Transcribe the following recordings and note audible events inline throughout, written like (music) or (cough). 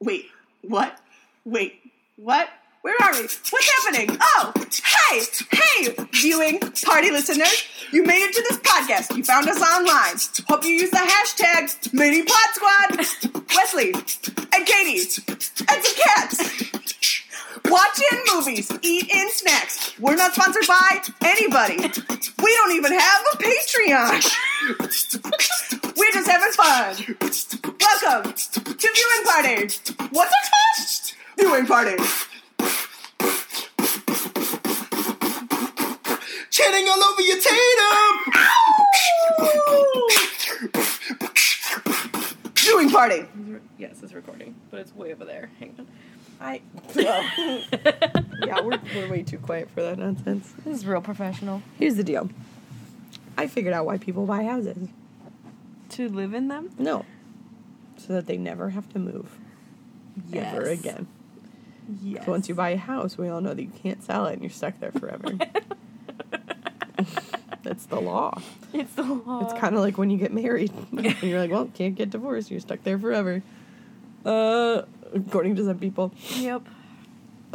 Wait, what? Wait, what? Where are we? What's happening? Oh, hey, hey, viewing party listeners. You made it to this podcast. You found us online. Hope you use the hashtag Mini Pod Squad. Wesley and Katie and some cats. Watch in movies, eat in snacks. We're not sponsored by anybody. We don't even have a Patreon. We're just having fun. Welcome to Viewing Party. What's it called? Viewing Party. Chanting all over your tatum. Viewing Party. Yes, it's recording, but it's way over there. Hang on. I. Well, (laughs) yeah, we're, we're way too quiet for that nonsense. This is real professional. Here's the deal. I figured out why people buy houses. To live in them? No. So that they never have to move ever again. Yes. So once you buy a house, we all know that you can't sell it and you're stuck there forever. (laughs) That's the law. it's the law. It's kind of like when you get married. (laughs) and you're like, well, can't get divorced. You're stuck there forever. Uh, according to some people. Yep.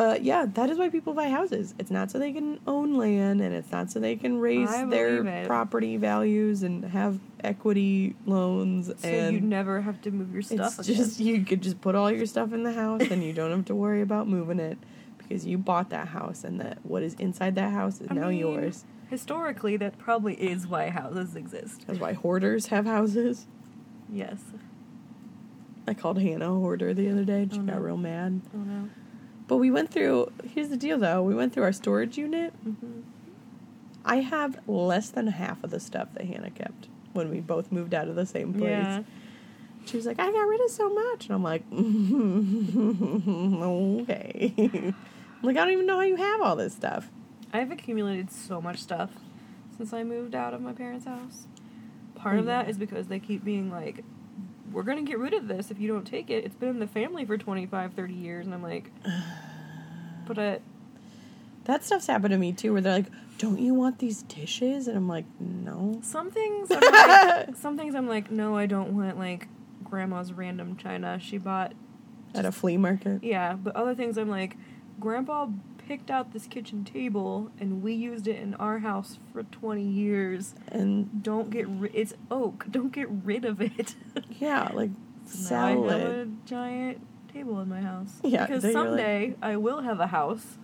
Uh, yeah, that is why people buy houses. It's not so they can own land, and it's not so they can raise their it. property values and have equity loans. So and you never have to move your stuff it's again. just you could just put all your stuff in the house, and you don't have to worry about moving it because you bought that house, and that what is inside that house is I now mean, yours. Historically, that probably is why houses exist. That's why hoarders have houses. Yes. I called Hannah a hoarder the other day. and She Oh, no. got real mad. Oh no. But we went through. Here's the deal, though. We went through our storage unit. Mm-hmm. I have less than half of the stuff that Hannah kept when we both moved out of the same place. Yeah. She was like, I got rid of so much. And I'm like, (laughs) okay. I'm like, I don't even know how you have all this stuff. I've accumulated so much stuff since I moved out of my parents' house. Part of that is because they keep being like, we're going to get rid of this if you don't take it. It's been in the family for 25, 30 years. And I'm like, (sighs) but uh, That stuff's happened to me too, where they're like, don't you want these dishes? And I'm like, no. some things, (laughs) I'm like, some things I'm like, no, I don't want like grandma's random china she bought. At a flea market. Yeah, but other things I'm like, grandpa picked out this kitchen table and we used it in our house for 20 years. And Don't get rid. It's oak. (laughs) Don't get rid of it. (laughs) yeah, like, (laughs) sell I have it. a giant table in my house. Yeah, Because you're like- someday I will have a house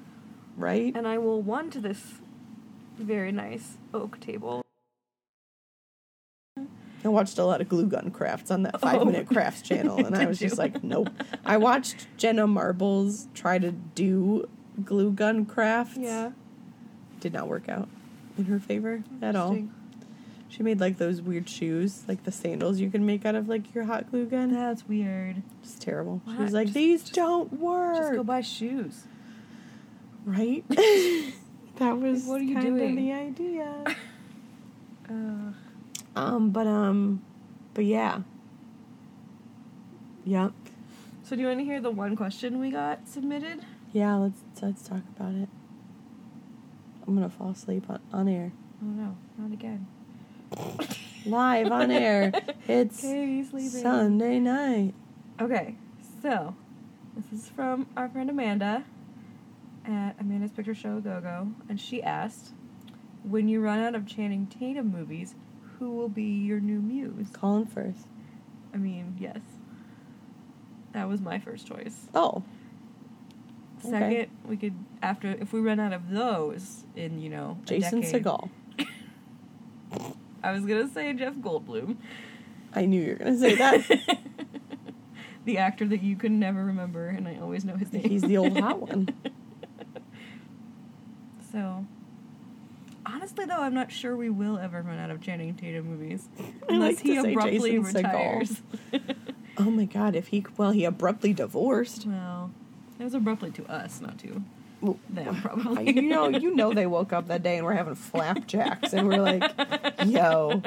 Right? and I will want this very nice oak table. I watched a lot of glue gun crafts on that five Oh. minute crafts channel, and I was just like, nope. I watched Jenna Marbles try to do glue gun crafts. Yeah. Did not work out in her favor at all. She made like those weird shoes, like the sandals you can make out of like your hot glue gun. That's weird. It's terrible. She was like, Just- these just- don't work. Just go buy shoes. right? (laughs) that was what are you kind of doing? the idea. (laughs) Uh, um, but um, but yeah. Yep. so do you want to hear the one question we got submitted? Yeah, let's let's talk about it. I'm gonna fall asleep on, on air. Oh no, not again. Live on air. (laughs) It's. Sunday night. Okay, so this is from our friend Amanda at Amanda's Picture Show Go Go, and she asked, "When you run out of Channing Tatum movies, who will be your new muse?" Colin Firth. I mean, yes, that was my first choice. Oh. Okay. Second, we could after if we run out of those in you know Jason decade- Segel. I was gonna say Jeff Goldblum, I knew you were gonna say that. (laughs) the actor that you can never remember, and I always know his name. He's the old hot one. (laughs) So, honestly, though, I'm not sure we will ever run out of Channing Tatum movies unless like he abruptly retires. Oh my god, if he well, he abruptly divorced. well, it was abruptly to us, not to Well, them, probably. you know, you know they woke up that day and we're having flapjacks and we're like, yo,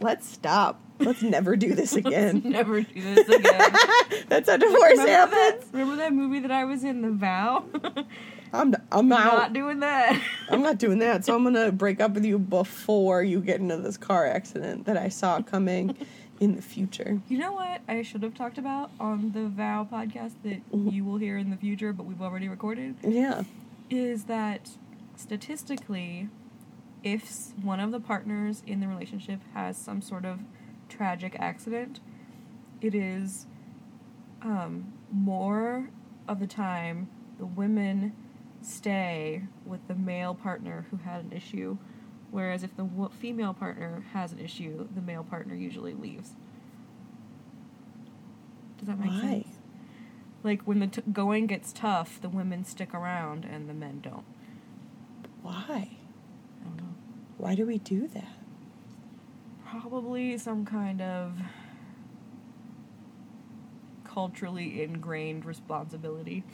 let's stop. Let's never do this again. (laughs) Never do this again. (laughs) That's how divorce remember, that, happens. remember that movie that I was in, The Vow? (laughs) I'm I'm Not out. doing that. I'm not doing that. So I'm gonna (laughs) break up with you before you get into this car accident that I saw coming in the future. You know what I should have talked about on the Vow podcast that Mhm. you will hear in the future, but we've already recorded? Yeah. Is that statistically, if one of the partners in the relationship has some sort of tragic accident, it is um, more of the time the women stay with the male partner who had an issue, whereas if the female partner has an issue, the male partner usually leaves. Does that make Why? sense? Like when the t- going gets tough, the women stick around and the men don't. Why? I don't know. Why do we do that? Probably some kind of culturally ingrained responsibility.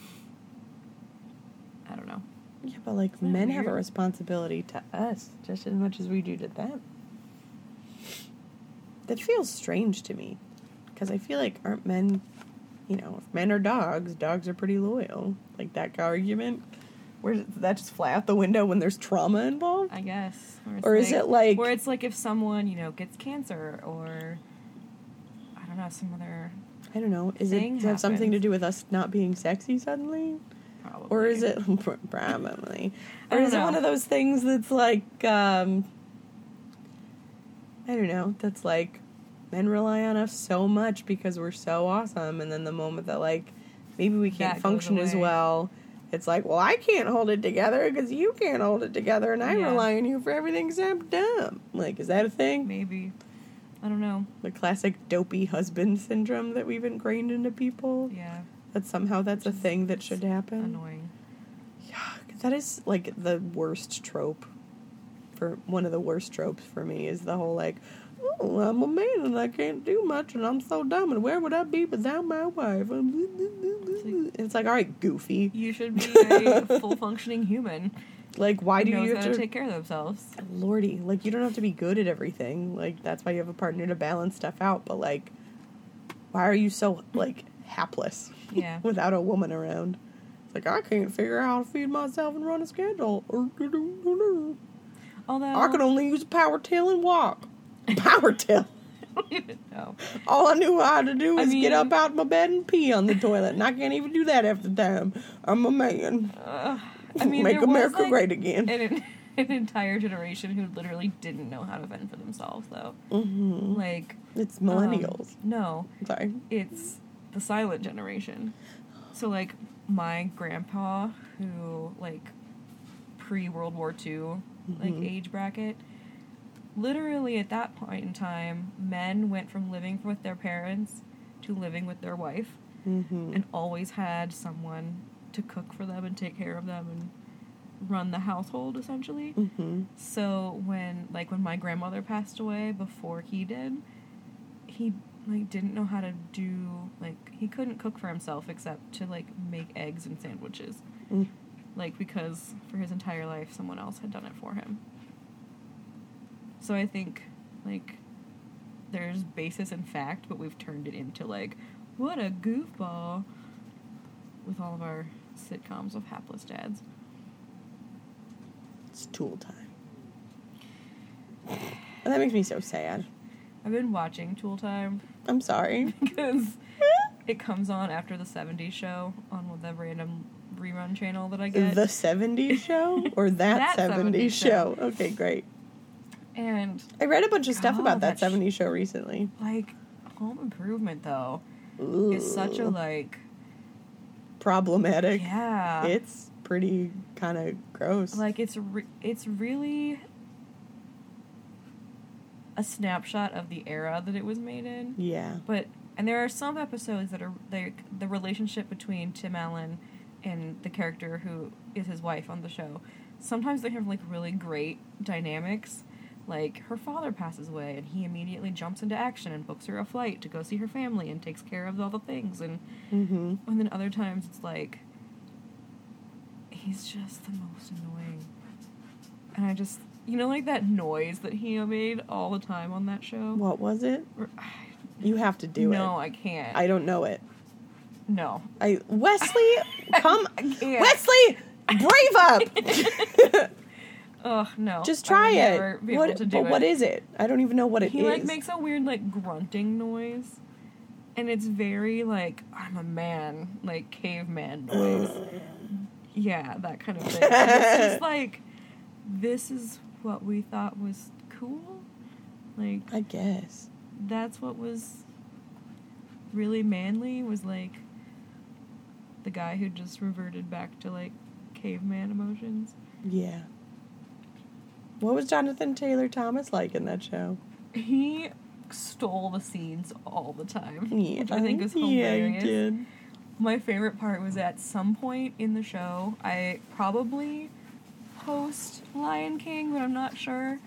I don't know. Yeah, but like men have a responsibility to us just as much as we do to them. That feels strange to me. Because I feel like aren't men, you know, if men are dogs, dogs are pretty loyal. Like that argument, where does that just fly out the window when there's trauma involved? I guess. Or is it like- Where it's like if someone, you know, gets cancer or. I don't know, some other. I don't know. Is it have something to do with us not being sexy suddenly? Probably. Or is it (laughs) probably? Or is it one of those things that's like um I don't know, that's like men rely on us so much because we're so awesome and then the moment that like maybe we can't That function as well it's like, well, I can't hold it together because you can't hold it together, and I Yeah. rely on you for everything except dumb. Like, is that a thing? Maybe. I don't know. The classic dopey husband syndrome that we've ingrained into people. Yeah. That somehow that's a thing that should happen. Annoying. Yeah, 'cause that is like the worst trope. For one of the worst tropes for me is the whole like, oh, I'm a man and I can't do much and I'm so dumb and where would I be without my wife? It's like, all right, goofy. You should be a (laughs) full functioning human. Like, why do you have to? take care of themselves? Lordy, like you don't have to be good at everything. Like that's why you have a partner to balance stuff out. But like, why are you so like hapless Yeah. (laughs) without a woman around? It's like I can't figure out how to feed myself and run a schedule. Although I could only use a power tail and walk. Power tail. (laughs) no. All I knew how to do I was get up out of my bed and pee on the toilet, and I can't even do that half the time. I'm a man. Uh, I mean, Make America like, great again. An, (laughs) an entire generation who literally didn't know how to fend for themselves, though. hmm Like It's um, millennials. no, Sorry. it's the silent generation. So like my grandpa, who like pre World War II, like Mhm. age bracket. Literally at that point in time, men went from living with their parents to living with their wife, hmm and always had someone to cook for them and take care of them and run the household essentially. hmm So when like when my grandmother passed away before he did, he like didn't know how to do like he couldn't cook for himself except to like make eggs and sandwiches. Mm. Like because for his entire life someone else had done it for him. So I think like there's basis in fact, but we've turned it into like what a goofball with all of our sitcoms of hapless dads. It's tool time. (sighs) And that makes me so sad. I've been watching Tool Time I'm sorry. (laughs) because (laughs) it comes on after the 70s show on the random rerun channel that I get. The 70s show? Or (laughs) that, That 70s, 70s show? show. Okay, great. and I read a bunch of stuff God, about that, that sh- 70s show recently. like Home Improvement though is such a like problematic. yeah. It's pretty kind of gross. like it's re- it's really a snapshot of the era that it was made in. yeah. But and there are some episodes that are like the relationship between Tim Allen and the character who is his wife on the show. Sometimes they have like really great dynamics. Like her father passes away and he immediately jumps into action and books her a flight to go see her family and takes care of all the things and Mm-hmm. and then other times it's like he's just the most annoying. And I just you know like that noise that he made all the time on that show? What was it? You have to do no, it. No, I can't. I don't know it. no. I Wesley, (laughs) come. Wesley, brave up. (laughs) Ugh, no. Just try it. What? to do But what it. is it? I don't even know what it is. he like makes a weird like grunting noise, and it's very like I'm a man, like caveman noise. yeah, that kind of thing. It's just (laughs) like this is what we thought was cool. Like I guess. that's what was really manly was like the guy who just reverted back to like caveman emotions. Yeah. What was Jonathan Taylor Thomas like in that show? He stole the scenes all the time, Yeah. which I think is Yeah, hilarious. he did. My favorite part was at some point in the show, I probably post Lion King, but I'm not sure.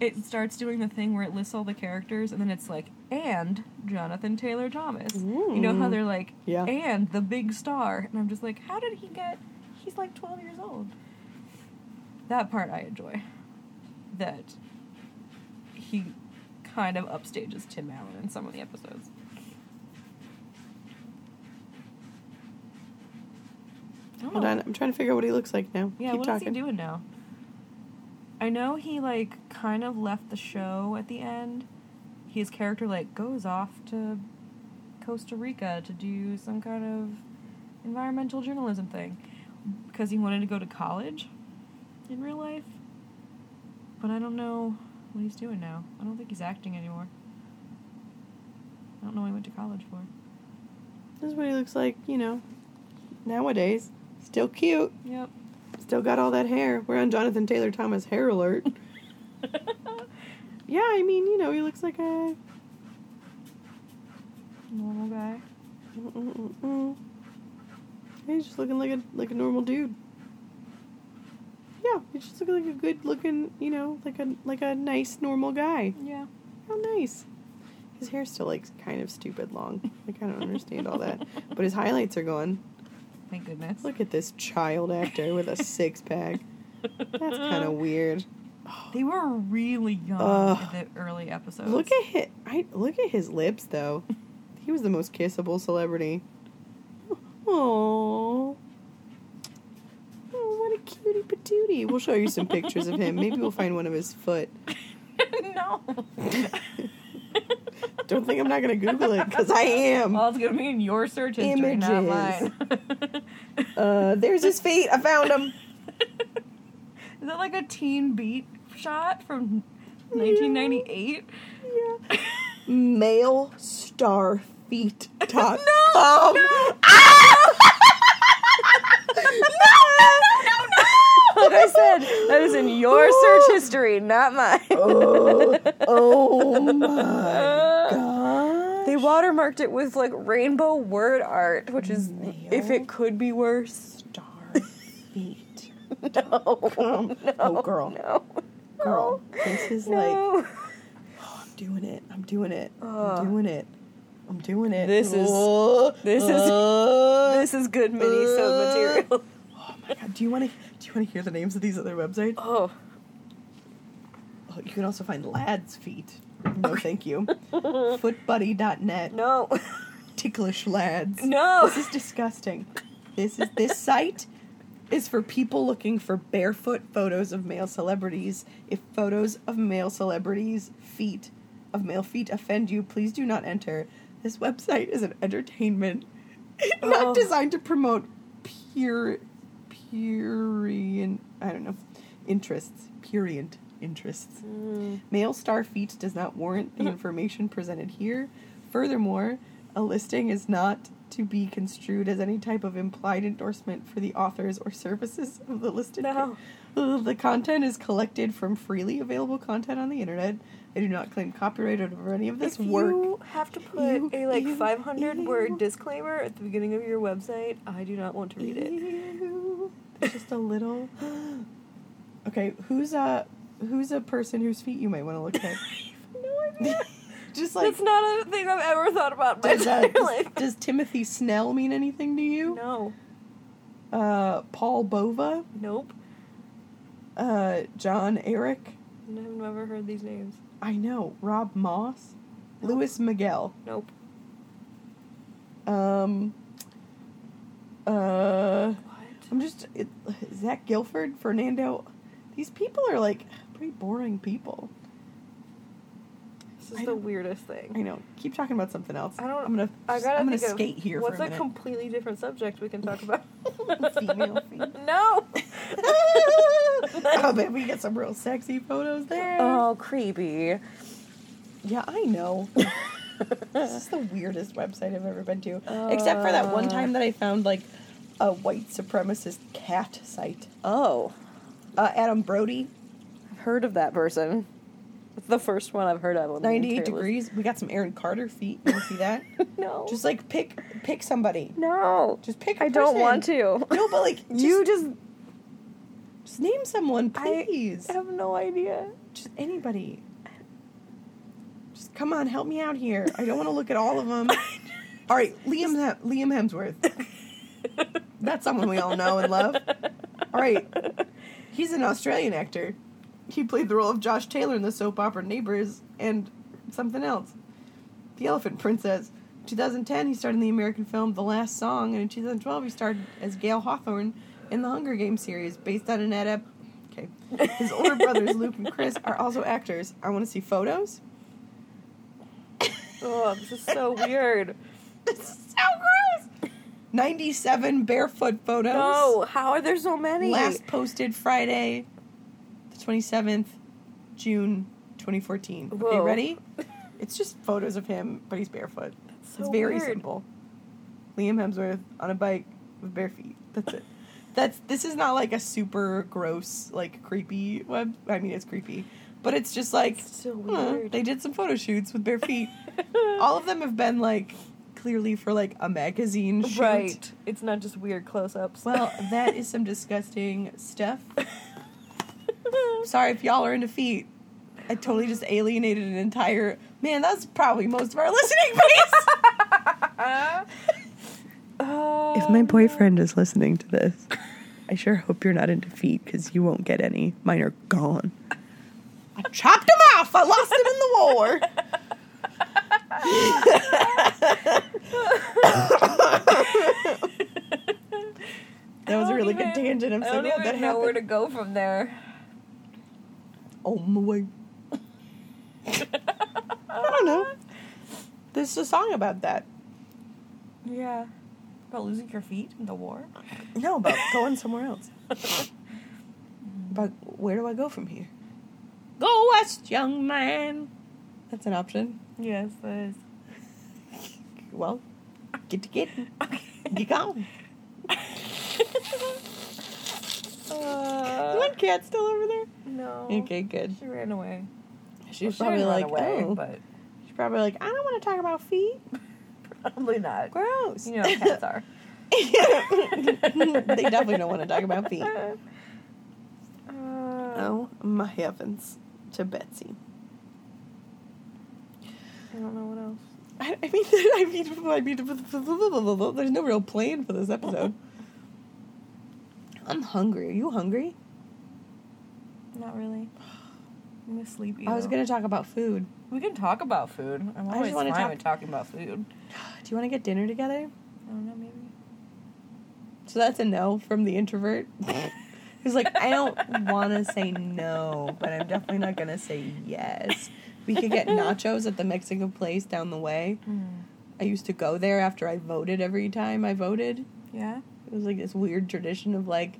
It starts doing the thing where it lists all the characters and then it's like, and Jonathan Taylor Thomas. You know how they're like, Yeah. and the big star. And I'm just like, how did he get. He's like 12 years old. That part I enjoy. That he kind of upstages Tim Allen in some of the episodes. Hold on, I'm trying to figure out what he looks like now. Yeah, Keep what talking. is he doing now? I know he like kind of left the show at the end. His character like goes off to Costa Rica to do some kind of environmental journalism thing because he wanted to go to college in real life. But I don't know what he's doing now. I don't think he's acting anymore. I don't know what he went to college for. This is what he looks like, you know, nowadays. Still cute. Yep. Still got all that hair. We're on Jonathan Taylor Thomas hair alert. (laughs) yeah, I mean, you know, he looks like a. Normal guy. Mm-mm-mm-mm. He's just looking like a like a normal dude. Yeah, he's just looking like a good looking, you know, like a like a nice normal guy. Yeah. How nice. His hair's still like kind of stupid long. Like I don't understand all that, (laughs) but his highlights are gone. Thank goodness. Look at this child actor with a six pack. That's kind of (laughs) weird. They were really young Ugh. in the early episodes. Look at his, I look at his lips though. He was the most kissable celebrity. Oh, oh, what a cutie patootie! We'll show you some pictures of him. Maybe we'll find one of his foot. (laughs) no. (laughs) Don't think I'm not gonna Google it because I am. Well, it's gonna be in your search history, not Images. mine. (laughs) (laughs) Uh, there's his feet. I found him. Is that like a teen beat shot from 1998? Yeah. Male star feet. (laughs) Dot No, com. no. No. Like I said, that is in your search history, not mine. oh, oh my watermarked it with like rainbow word art, which is if it could be worse. star (laughs) feet. No, Um, no, oh, girl. no, Girl, this is like, oh, I'm doing it. I'm doing it. I'm doing it. I'm doing it. This is- Oh, this is- This is good mini sode material. Oh my god. Do you want to? Do you want to hear the names of these other websites? Oh, Oh, you can also find lads' feet. No, thank you. (laughs) Footbuddy.net. no, Ticklish lads. no. This is disgusting. This is this site is for people looking for barefoot photos of male celebrities. If photos of male celebrities' feet of male feet offend you, please do not enter. This website is an entertainment (laughs) not Oh. designed to promote pure purient I don't know interests. Purient interests. Male star feet does not warrant the (laughs) information presented here. Furthermore, a listing is not to be construed as any type of implied endorsement for the authors or services of the listed. No. Uh, The content is collected from freely available content on the internet. I do not claim copyright over any of this if work. you have to put You- a like you- 500 you- word disclaimer at the beginning of your website, I do not want to read it. Ew. Just a little. (gasps) Okay, who's a who's a person whose feet you might want to look at? (laughs) no idea. (laughs) just like That's not a thing I've ever thought about in my does, uh, entire does, life. does Timothy Snell mean anything to you? No. Uh, Paul Bova, Nope. uh, John Eric. I've never heard these names. I know Rob Moss, Louis Miguel. Nope. Um. Uh, What? I'm just it, Zach Gilford, Fernando These people are like pretty boring people. This is the weirdest thing. I know. Keep talking about something else. I don't. I'm gonna. I gotta I'm gonna of skate here What's for a a completely different subject we can talk (laughs) about? Female (laughs) feet. no. (laughs) oh, man, we get some real sexy photos there. oh, creepy. Yeah, I know. this is the weirdest website I've ever been to. Except for that one Uh. time that I found like a white supremacist cat site. Oh, Uh, Adam Brody, heard of that person. It's the first one I've heard of. on the 98 entire degrees. We got some Aaron Carter feet. You see that? (laughs) no. Just like pick pick somebody. no. Just pick I I don't want to. No, but like (laughs) just, you just. just name someone, please. I have no idea. Just anybody. Just come on, help me out here. I don't want to look at all of them. (laughs) all right, Liam Hem- Liam Hemsworth. That's someone we all know and love. All right, he's an Australian actor. He played the role of Josh Taylor in the soap opera Neighbors and something else. The Elephant Princess. 2010, he starred in the American film The Last Song, and in 2012, he starred as Gale Hawthorne in the Hunger Games series, based on an adapt. Okay, his older brothers Luke and Chris are also actors. I want to see photos. (laughs) Oh, this is so weird. (laughs) This is so gross. 97 barefoot photos. No, how are there so many? Last posted Friday, 27th, June 2014. Okay, ready? It's just photos of him, but he's barefoot. so it's very weird. simple. Liam Hemsworth on a bike with bare feet. That's it. (laughs) That's this is not like a super gross, like creepy web. I mean, it's creepy, but it's just like It's so huh, they did some photo shoots with bare feet. (laughs) All of them have been like clearly for like a magazine shoot. Right. It's not just weird close-ups. Well, that is (laughs) some disgusting stuff. Sorry if y'all are into feet. I totally just alienated an entire man. That's probably most of our listening base. (laughs) Uh, if my boyfriend is listening to this, I sure hope you're not into feet because you won't get any. Mine are gone. I chopped him off. I lost him in the war. (laughs) That was a I don't really good tangent. I'm I so don't glad even that know where to go from there. On the way. I don't know. There's a song about that. Yeah. About losing your feet in the war? No, about going somewhere else. But where do I go from here? Go west, young man. That's an option. Yes, that is. Well, get to get. Get gone. (laughs) Uh, One cat still over there. no. Okay, good. She ran away. She's Well, probably she like, away, oh. but She's probably like, I don't want to talk about feet. (laughs) probably not. Gross. You know how cats are. (laughs) (laughs) they definitely don't want to talk about feet. Uh, Oh my heavens, to Betsy. I don't know what else. I, I mean, I mean, I mean, there's no real plan for this episode. I'm hungry. Are you hungry? Not really. I'm gonna. I was gonna talk about food. We can talk about food. I'm just always wanna fine talk- with talking about food. Do you want to get dinner together? I don't know, maybe. So that's a no from the introvert. (laughs) Who's like, I don't want to say no, but I'm definitely not gonna say yes. We could get (laughs) nachos at the Mexican place down the way. Hmm. I used to go there after I voted every time I voted. Yeah. It was like this weird tradition of like,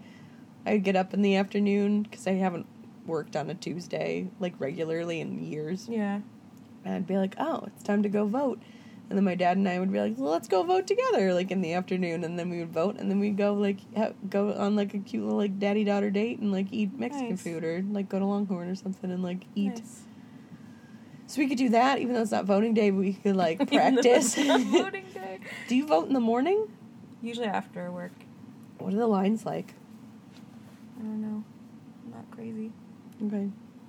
I'd get up in the afternoon because I haven't worked on a Tuesday like regularly in years. Yeah. And I'd be like, oh, it's time to go vote. And then my dad and I would be like, well, let's go vote together, like in the afternoon. And then we would vote, and then we'd go like ha- go on like a cute little like daddy daughter date and like eat Mexican Nice. food or like go to Longhorn or something and like eat. Nice. So we could do that, even though it's not voting day. We could like (laughs) practice. voting day. (laughs) do you vote in the morning? Usually after work. What are the lines like? I don't know. Not crazy. Okay,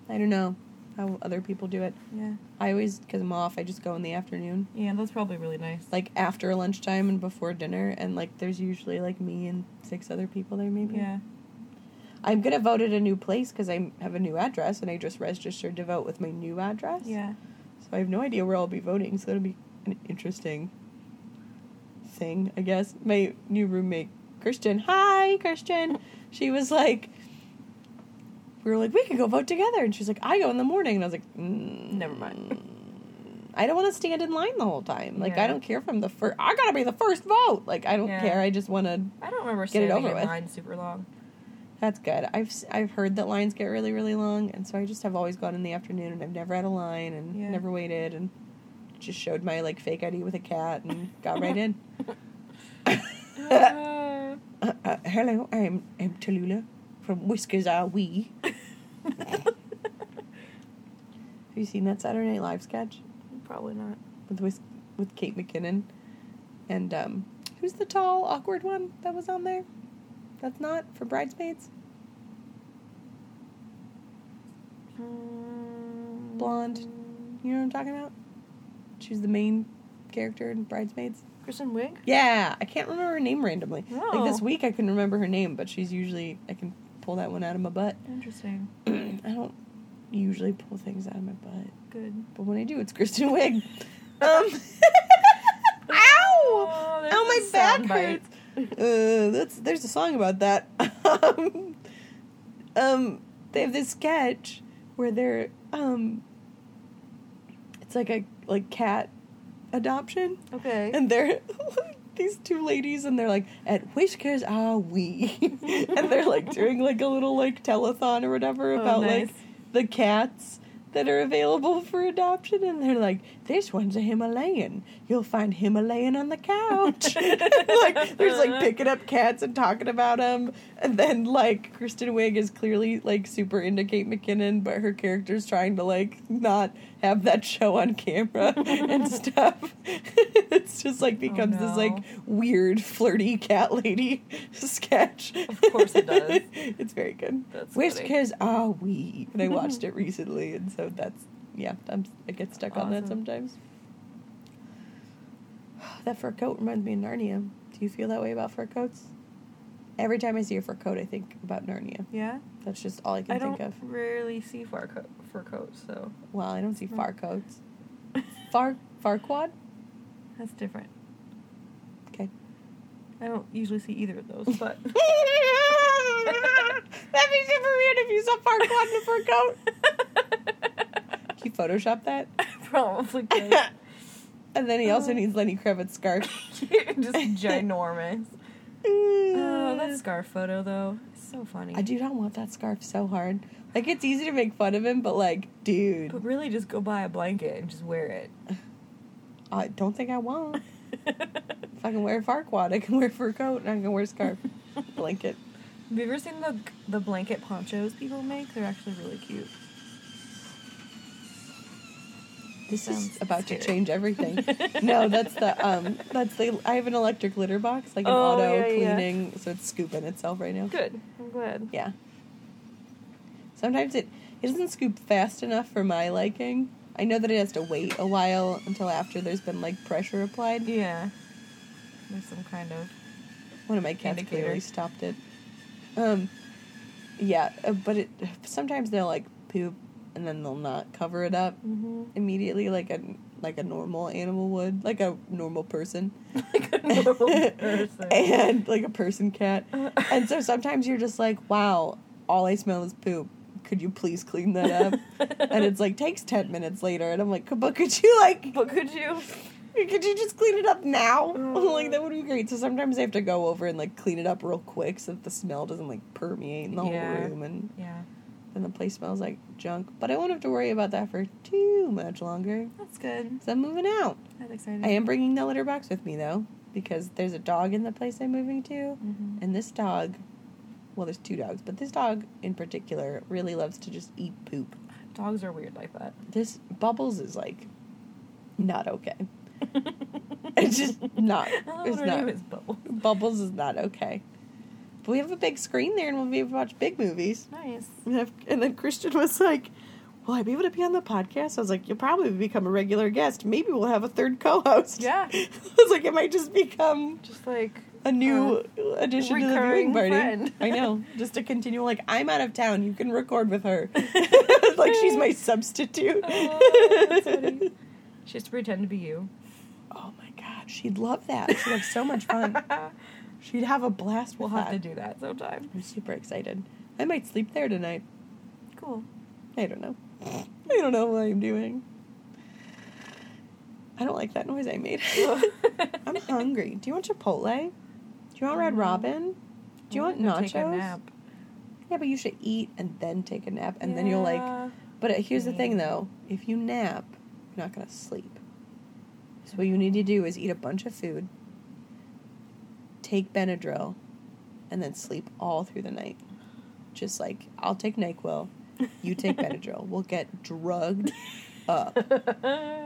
I don't know how other people do it. Yeah. I always, because I'm off, I just go in the afternoon, Yeah, that's probably really nice. like after lunchtime and before dinner, and like there's usually like me and six other people there maybe. Yeah. I'm gonna vote at a new place because I have a new address and I just registered to vote with my new address. Yeah. So I have no idea where I'll be voting. So it'll be interesting thing, I guess. My new roommate, Christian. Hi, Christian. she was like, we were like, we can go vote together. And she's like, I go in the morning. And I was like, mm, Never mind. (laughs) I don't want to stand in line the whole time. Like, Yeah. I don't care if I'm the first. I gotta be the first vote. Like, I don't Yeah. care. I just want to. I don't remember Get it over in with. line super long. That's good. I've I've heard that lines get really really long, and so I just have always gone in the afternoon, and I've never had a line, and Yeah. never waited, and just showed my like fake ID with a cat, and got right in. Uh, (laughs) Uh, hello, I'm I'm Tallulah from Whiskers Are We. (laughs) Have you seen that Saturday Night Live sketch probably not. with Whis- with Kate McKinnon and um, who's the tall awkward one that was on there? That's not for bridesmaids. Mm, Blonde. You know what I'm talking about? She's the main character in Bridesmaids. Kristen Wiig. Yeah, I can't remember her name randomly. Like this week, I couldn't remember her name, but she's usually I can pull that one out of my butt. (clears throat) Interesting. I don't usually pull things out of my butt, Good. but when I do, it's Kristen Wiig. (laughs) Um, (laughs) ow! Oh, Ow, my back hurts. Uh, that's there's a song about that. (laughs) um, um, they have this sketch where they're um, it's like a like cat adoption, Okay. and they're (laughs) these two ladies, and they're like, "At Whiskers are we?" (laughs) and they're like doing like a little like telethon or whatever Oh, about nice. like the cats that are available for adoption, and they're like, "This one's a Himalayan. You'll find Himalayan on the couch." (laughs) like there's like picking up cats and talking about them, and then like Kristen Wiig is clearly like super into Kate McKinnon, but her character's trying to like not have that show on camera (laughs) and stuff. (laughs) it's just like oh, becomes this like weird flirty cat lady sketch. Of course it does. it's very good. That's. Whiskers are we? And I watched it recently, and so that's yeah. I'm, I get stuck on that sometimes. (gasps) That fur coat reminds me of Narnia. Do you feel that way about fur coats? Every time I see a fur coat, I think about Narnia. Yeah. That's just all I can I think don't of. rarely see fur coat fur coats, so Well, I don't see Mm. far coats. (laughs) Far Farquaad? that's different. Okay. I don't usually see either of those, but That'd be super weird if you saw Farquaad in a fur coat. (laughs) Can you photoshopped that, (laughs) probably. And then he also uh. needs Lenny Kravitz scarf. (laughs) just (laughs) ginormous. Mm. Oh, that scarf photo though, it's so funny. I do not want that scarf so hard. Like it's easy to make fun of him, but like, dude, But really, just go buy a blanket and just wear it. I don't think I won't. (laughs) If I can wear a Farquaad, I can wear a fur coat, and I can wear a scarf, blanket. Have you ever seen the the blanket ponchos people make? They're actually really cute. This is about scary. to change everything. (laughs) no, that's the um, that's the. I have an electric litter box, like an Oh, auto yeah, yeah. cleaning, so it's scooping itself right now. Good. I'm glad. Yeah. Sometimes it it doesn't scoop fast enough for my liking. I know that it has to wait a while until after there's been like pressure applied. Yeah. There's some kind of. One of my cats Indicator. clearly stopped it. Um, yeah, uh, but it sometimes they'll like poop and then they'll not cover it up Mm-hmm. immediately like a like a normal animal would, like a normal person. (laughs) like a normal person. (laughs) and like a person cat. (laughs) And so sometimes you're just like, wow, all I smell is poop. Could you please clean that up? and it's like takes ten minutes later, and I'm like, but could you like, But could you? could you just clean it up now? Mm. like that would be great. So sometimes I have to go over and like clean it up real quick so that the smell doesn't like permeate in the Yeah. whole room, and Yeah. Then the place smells like junk. But I won't have to worry about that for too much longer. That's good. So I'm moving out. That's exciting. I am bringing the litter box with me though, because there's a dog in the place I'm moving to. hmm And this dog, well, there's two dogs, but this dog in particular really loves to just eat poop. Dogs are weird like that. This Bubbles is like not okay. (laughs) It's just not. It's not. name is Bubble. Bubbles is not okay. We have a big screen there, and we'll be able to watch big movies. Nice. And and then Christian was like, "Will I be able to be on the podcast?" I was like, "You'll probably become a regular guest. Maybe we'll have a third co-host." Yeah. (laughs) I was like, "It might just become." Just like a new addition to the viewing party. friend. I know, (laughs) just to continue. Like I'm out of town, you can record with her. (laughs) like she's my substitute. Oh, she has to pretend to be you. Oh my god, she'd love that. She'd have so much fun. She'd have a blast. We'll have to do that sometime. I'm super excited. I might sleep there tonight. cool. I don't know. I don't know what I'm doing. I don't like that noise I made. (laughs) I'm hungry. Do you want Chipotle? Do you want Red Mm. Robin? Do you want I'm gonna nachos? Take a nap. Yeah, but you should eat and then take a nap, and then you'll like. But uh, here's the thing, though: if you nap, you're not gonna sleep. So what you need to do is eat a bunch of food, take Benadryl, and then sleep all through the night. Just like I'll take Nyquil, you take (laughs) Benadryl. We'll get drugged up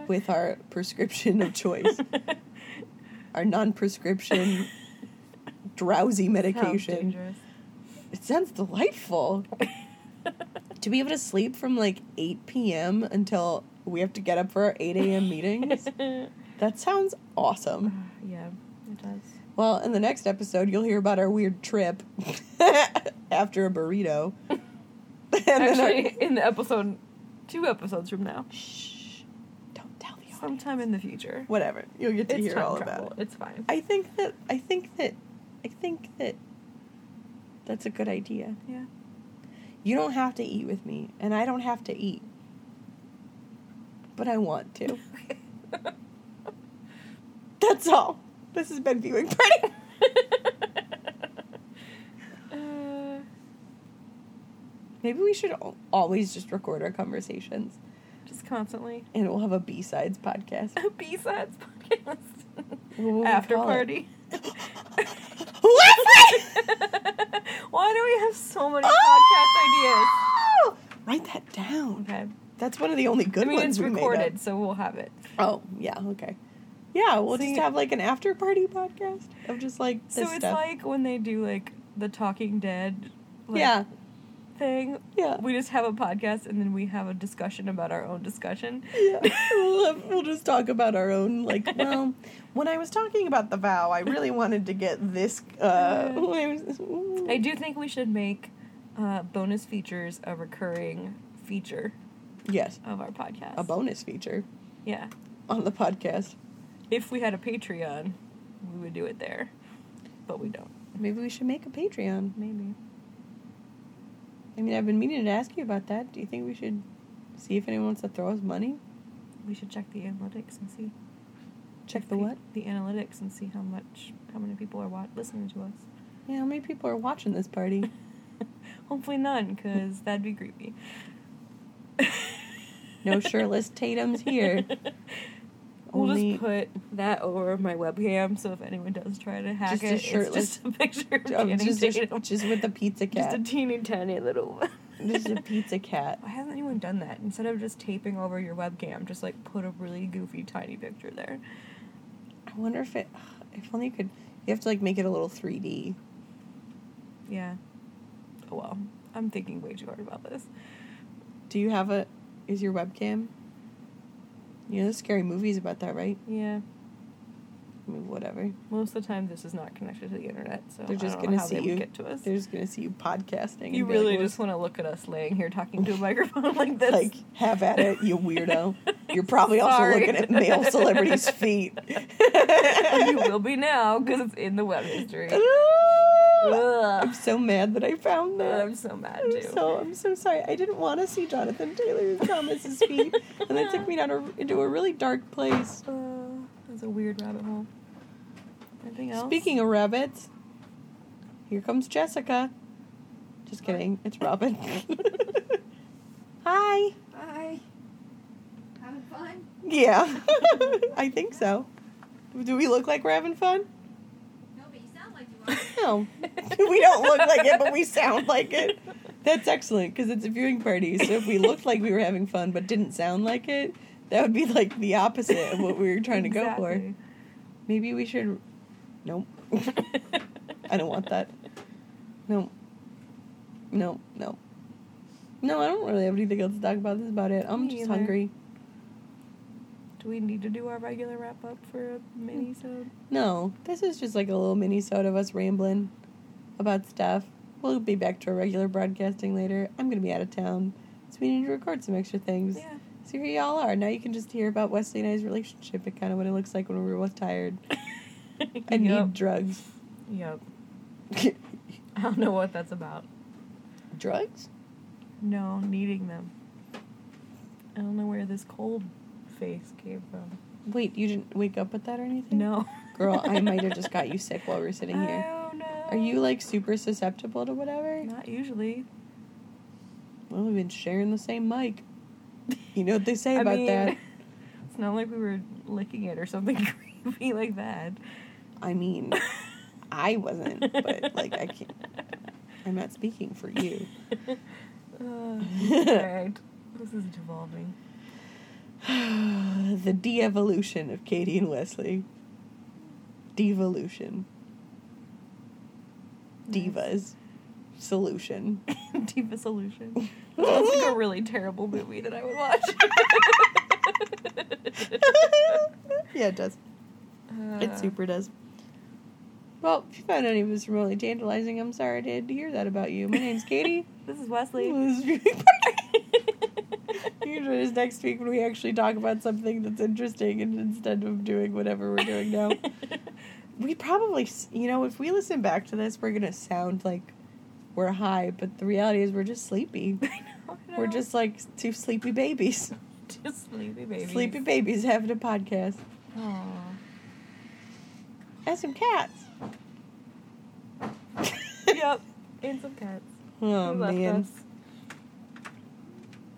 with our prescription of choice, our non-prescription drowsy medication. dangerous. It sounds delightful. (laughs) to be able to sleep from like 8 p.m. until we have to get up for our 8 a.m. meetings, (laughs) that sounds awesome. Yeah, it does. Well, in the next episode, you'll hear about our weird trip (laughs) after a burrito. (laughs) and then our- Actually, in the episode, two episodes from now, Shh. Don't tell the audience. sometime in the future. Whatever. You'll get to It's hear all travel. about it. It's fine. I think that I think that I think that that's a good idea. Yeah. You don't have to eat with me, and I don't have to eat. But I want to. (laughs) That's all. This has been viewing party. (laughs) uh, Maybe we should al- always just record our conversations, just constantly. and we'll have a B sides podcast. A B-sides podcast. What would we After party. (laughs) Why do we have so many Oh! Podcast ideas? Write that down. podcast? Okay. That's one of the only good I mean, ones it's recorded, so we'll have it. Oh, yeah, okay. Yeah, we'll See- just have like an after party podcast of just like So it's stuff. like when they do like the Talking Dead like, yeah, thing. yeah. We just have a podcast and then we have a discussion about our own discussion. Yeah, (laughs) we'll, have, we'll just talk about our own like. Well, (laughs) when I was talking about the vow, I really wanted to get this. Uh, I was- (laughs) I do think we should make uh, bonus features a recurring feature yes, of our podcast. a bonus feature Yeah. on the podcast. If we had a Patreon, we would do it there. But we don't. Maybe we should make a Patreon. Maybe. I mean, I've been meaning to ask you about that. Do you think we should see if anyone wants to throw us money? We should check the analytics and see. Check the pe- what? The analytics and see how much, how many people are wa- listening to us. Yeah, how many people are watching this party? (laughs) Hopefully none, because that'd be creepy. No (laughs) shirtless Tatum's here. (laughs) We'll Only- just put that over my webcam, so if anyone does try to hack Just a it, shirtless- it's just a picture of (laughs) Oh, Channing just, Tatum. just with the pizza cat. Just a teeny tiny little. (laughs) Just a pizza cat. Why hasn't anyone done that? Instead of just taping over your webcam, just like put a really goofy tiny picture there. I wonder if it. (sighs) If only you could. You have to like make it a little 3D. Yeah. Oh, well, I'm thinking way too hard about this. Do you have a? Is your webcam? You know, there's scary movies about that, right? Yeah. I mean, whatever. Most of the time, this is not connected to the internet, so They're just I don't gonna know how see you. get to us. They're just gonna see you podcasting. you really like, just want to look at us laying here talking to a (laughs) microphone like this. like have at it, you weirdo. You're probably also looking at male celebrities' feet. (laughs) you will be now because it's in the web history. (laughs) I'm so mad that I found that. I'm so mad I'm too. so I'm so sorry. I didn't want to see Jonathan Taylor (laughs) Thomas's feet, and that took me down a, into a really dark place. Uh, that's a weird rabbit hole. Anything else? Speaking of rabbits, here comes Jessica. Just kidding. It's Robin. (laughs) Hi. Hi. Having fun? Yeah, (laughs) I think so. Do we look like we're having fun? No, but you sound like you are. No, (laughs) we don't look like it, but we sound like it. That's excellent because it's a viewing party. So if we looked like we were having fun but didn't sound like it, that would be like the opposite of what we were trying to go for. Maybe we should. Nope. (laughs) I don't want that. No. No, no. No, I don't really have anything else to talk about. This is about it. I'm Me just either. hungry. Do we need to do our regular wrap up for a mini sode? No, this is just like a little mini sode of us rambling about stuff. We'll be back to our regular broadcasting later. I'm gonna be out of town, so we need to record some extra things. Yeah. So here y'all are. Now you can just hear about Wesley and I's relationship and kind of what it looks like when we're both tired (laughs) and yep. need drugs. Yep. (laughs) I don't know what that's about. drugs? No, needing them. I don't know where this cold face came from. Wait, you didn't wake up with that or anything? No. Girl, I (laughs) might have just got you sick while we were sitting here. I don't know. Are you like super susceptible to whatever? Not usually. Well, we've been sharing the same mic. You know what they say (laughs) I about mean, that. (laughs) It's not like we were licking it or something creepy like that. I mean, I wasn't, but like I can't. I'm not speaking for you. Uh, Alright. This is devolving. (sighs) the de-evolution of Katie and Wesley. Devolution. Divas. Solution. (laughs) Diva Solution. (laughs) Sounds like a really terrible movie that I would watch. (laughs) yeah, it does. It Uh, super does. Well, if you found any of this remotely tantalizing, I'm sorry to hear that about you. My name's Katie. This is Wesley. You can join us next week when we actually talk about something that's interesting and instead of doing whatever we're doing now. (laughs) we probably, you know, if we listen back to this, we're going to sound like we're high, but the reality is we're just sleepy. (laughs) I know, I We're just like two sleepy babies. (laughs) just sleepy babies. Sleepy babies having a podcast. Aw. And some cats. yep. And some cats. Oh, man. us.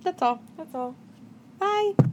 That's all. That's all. Bye.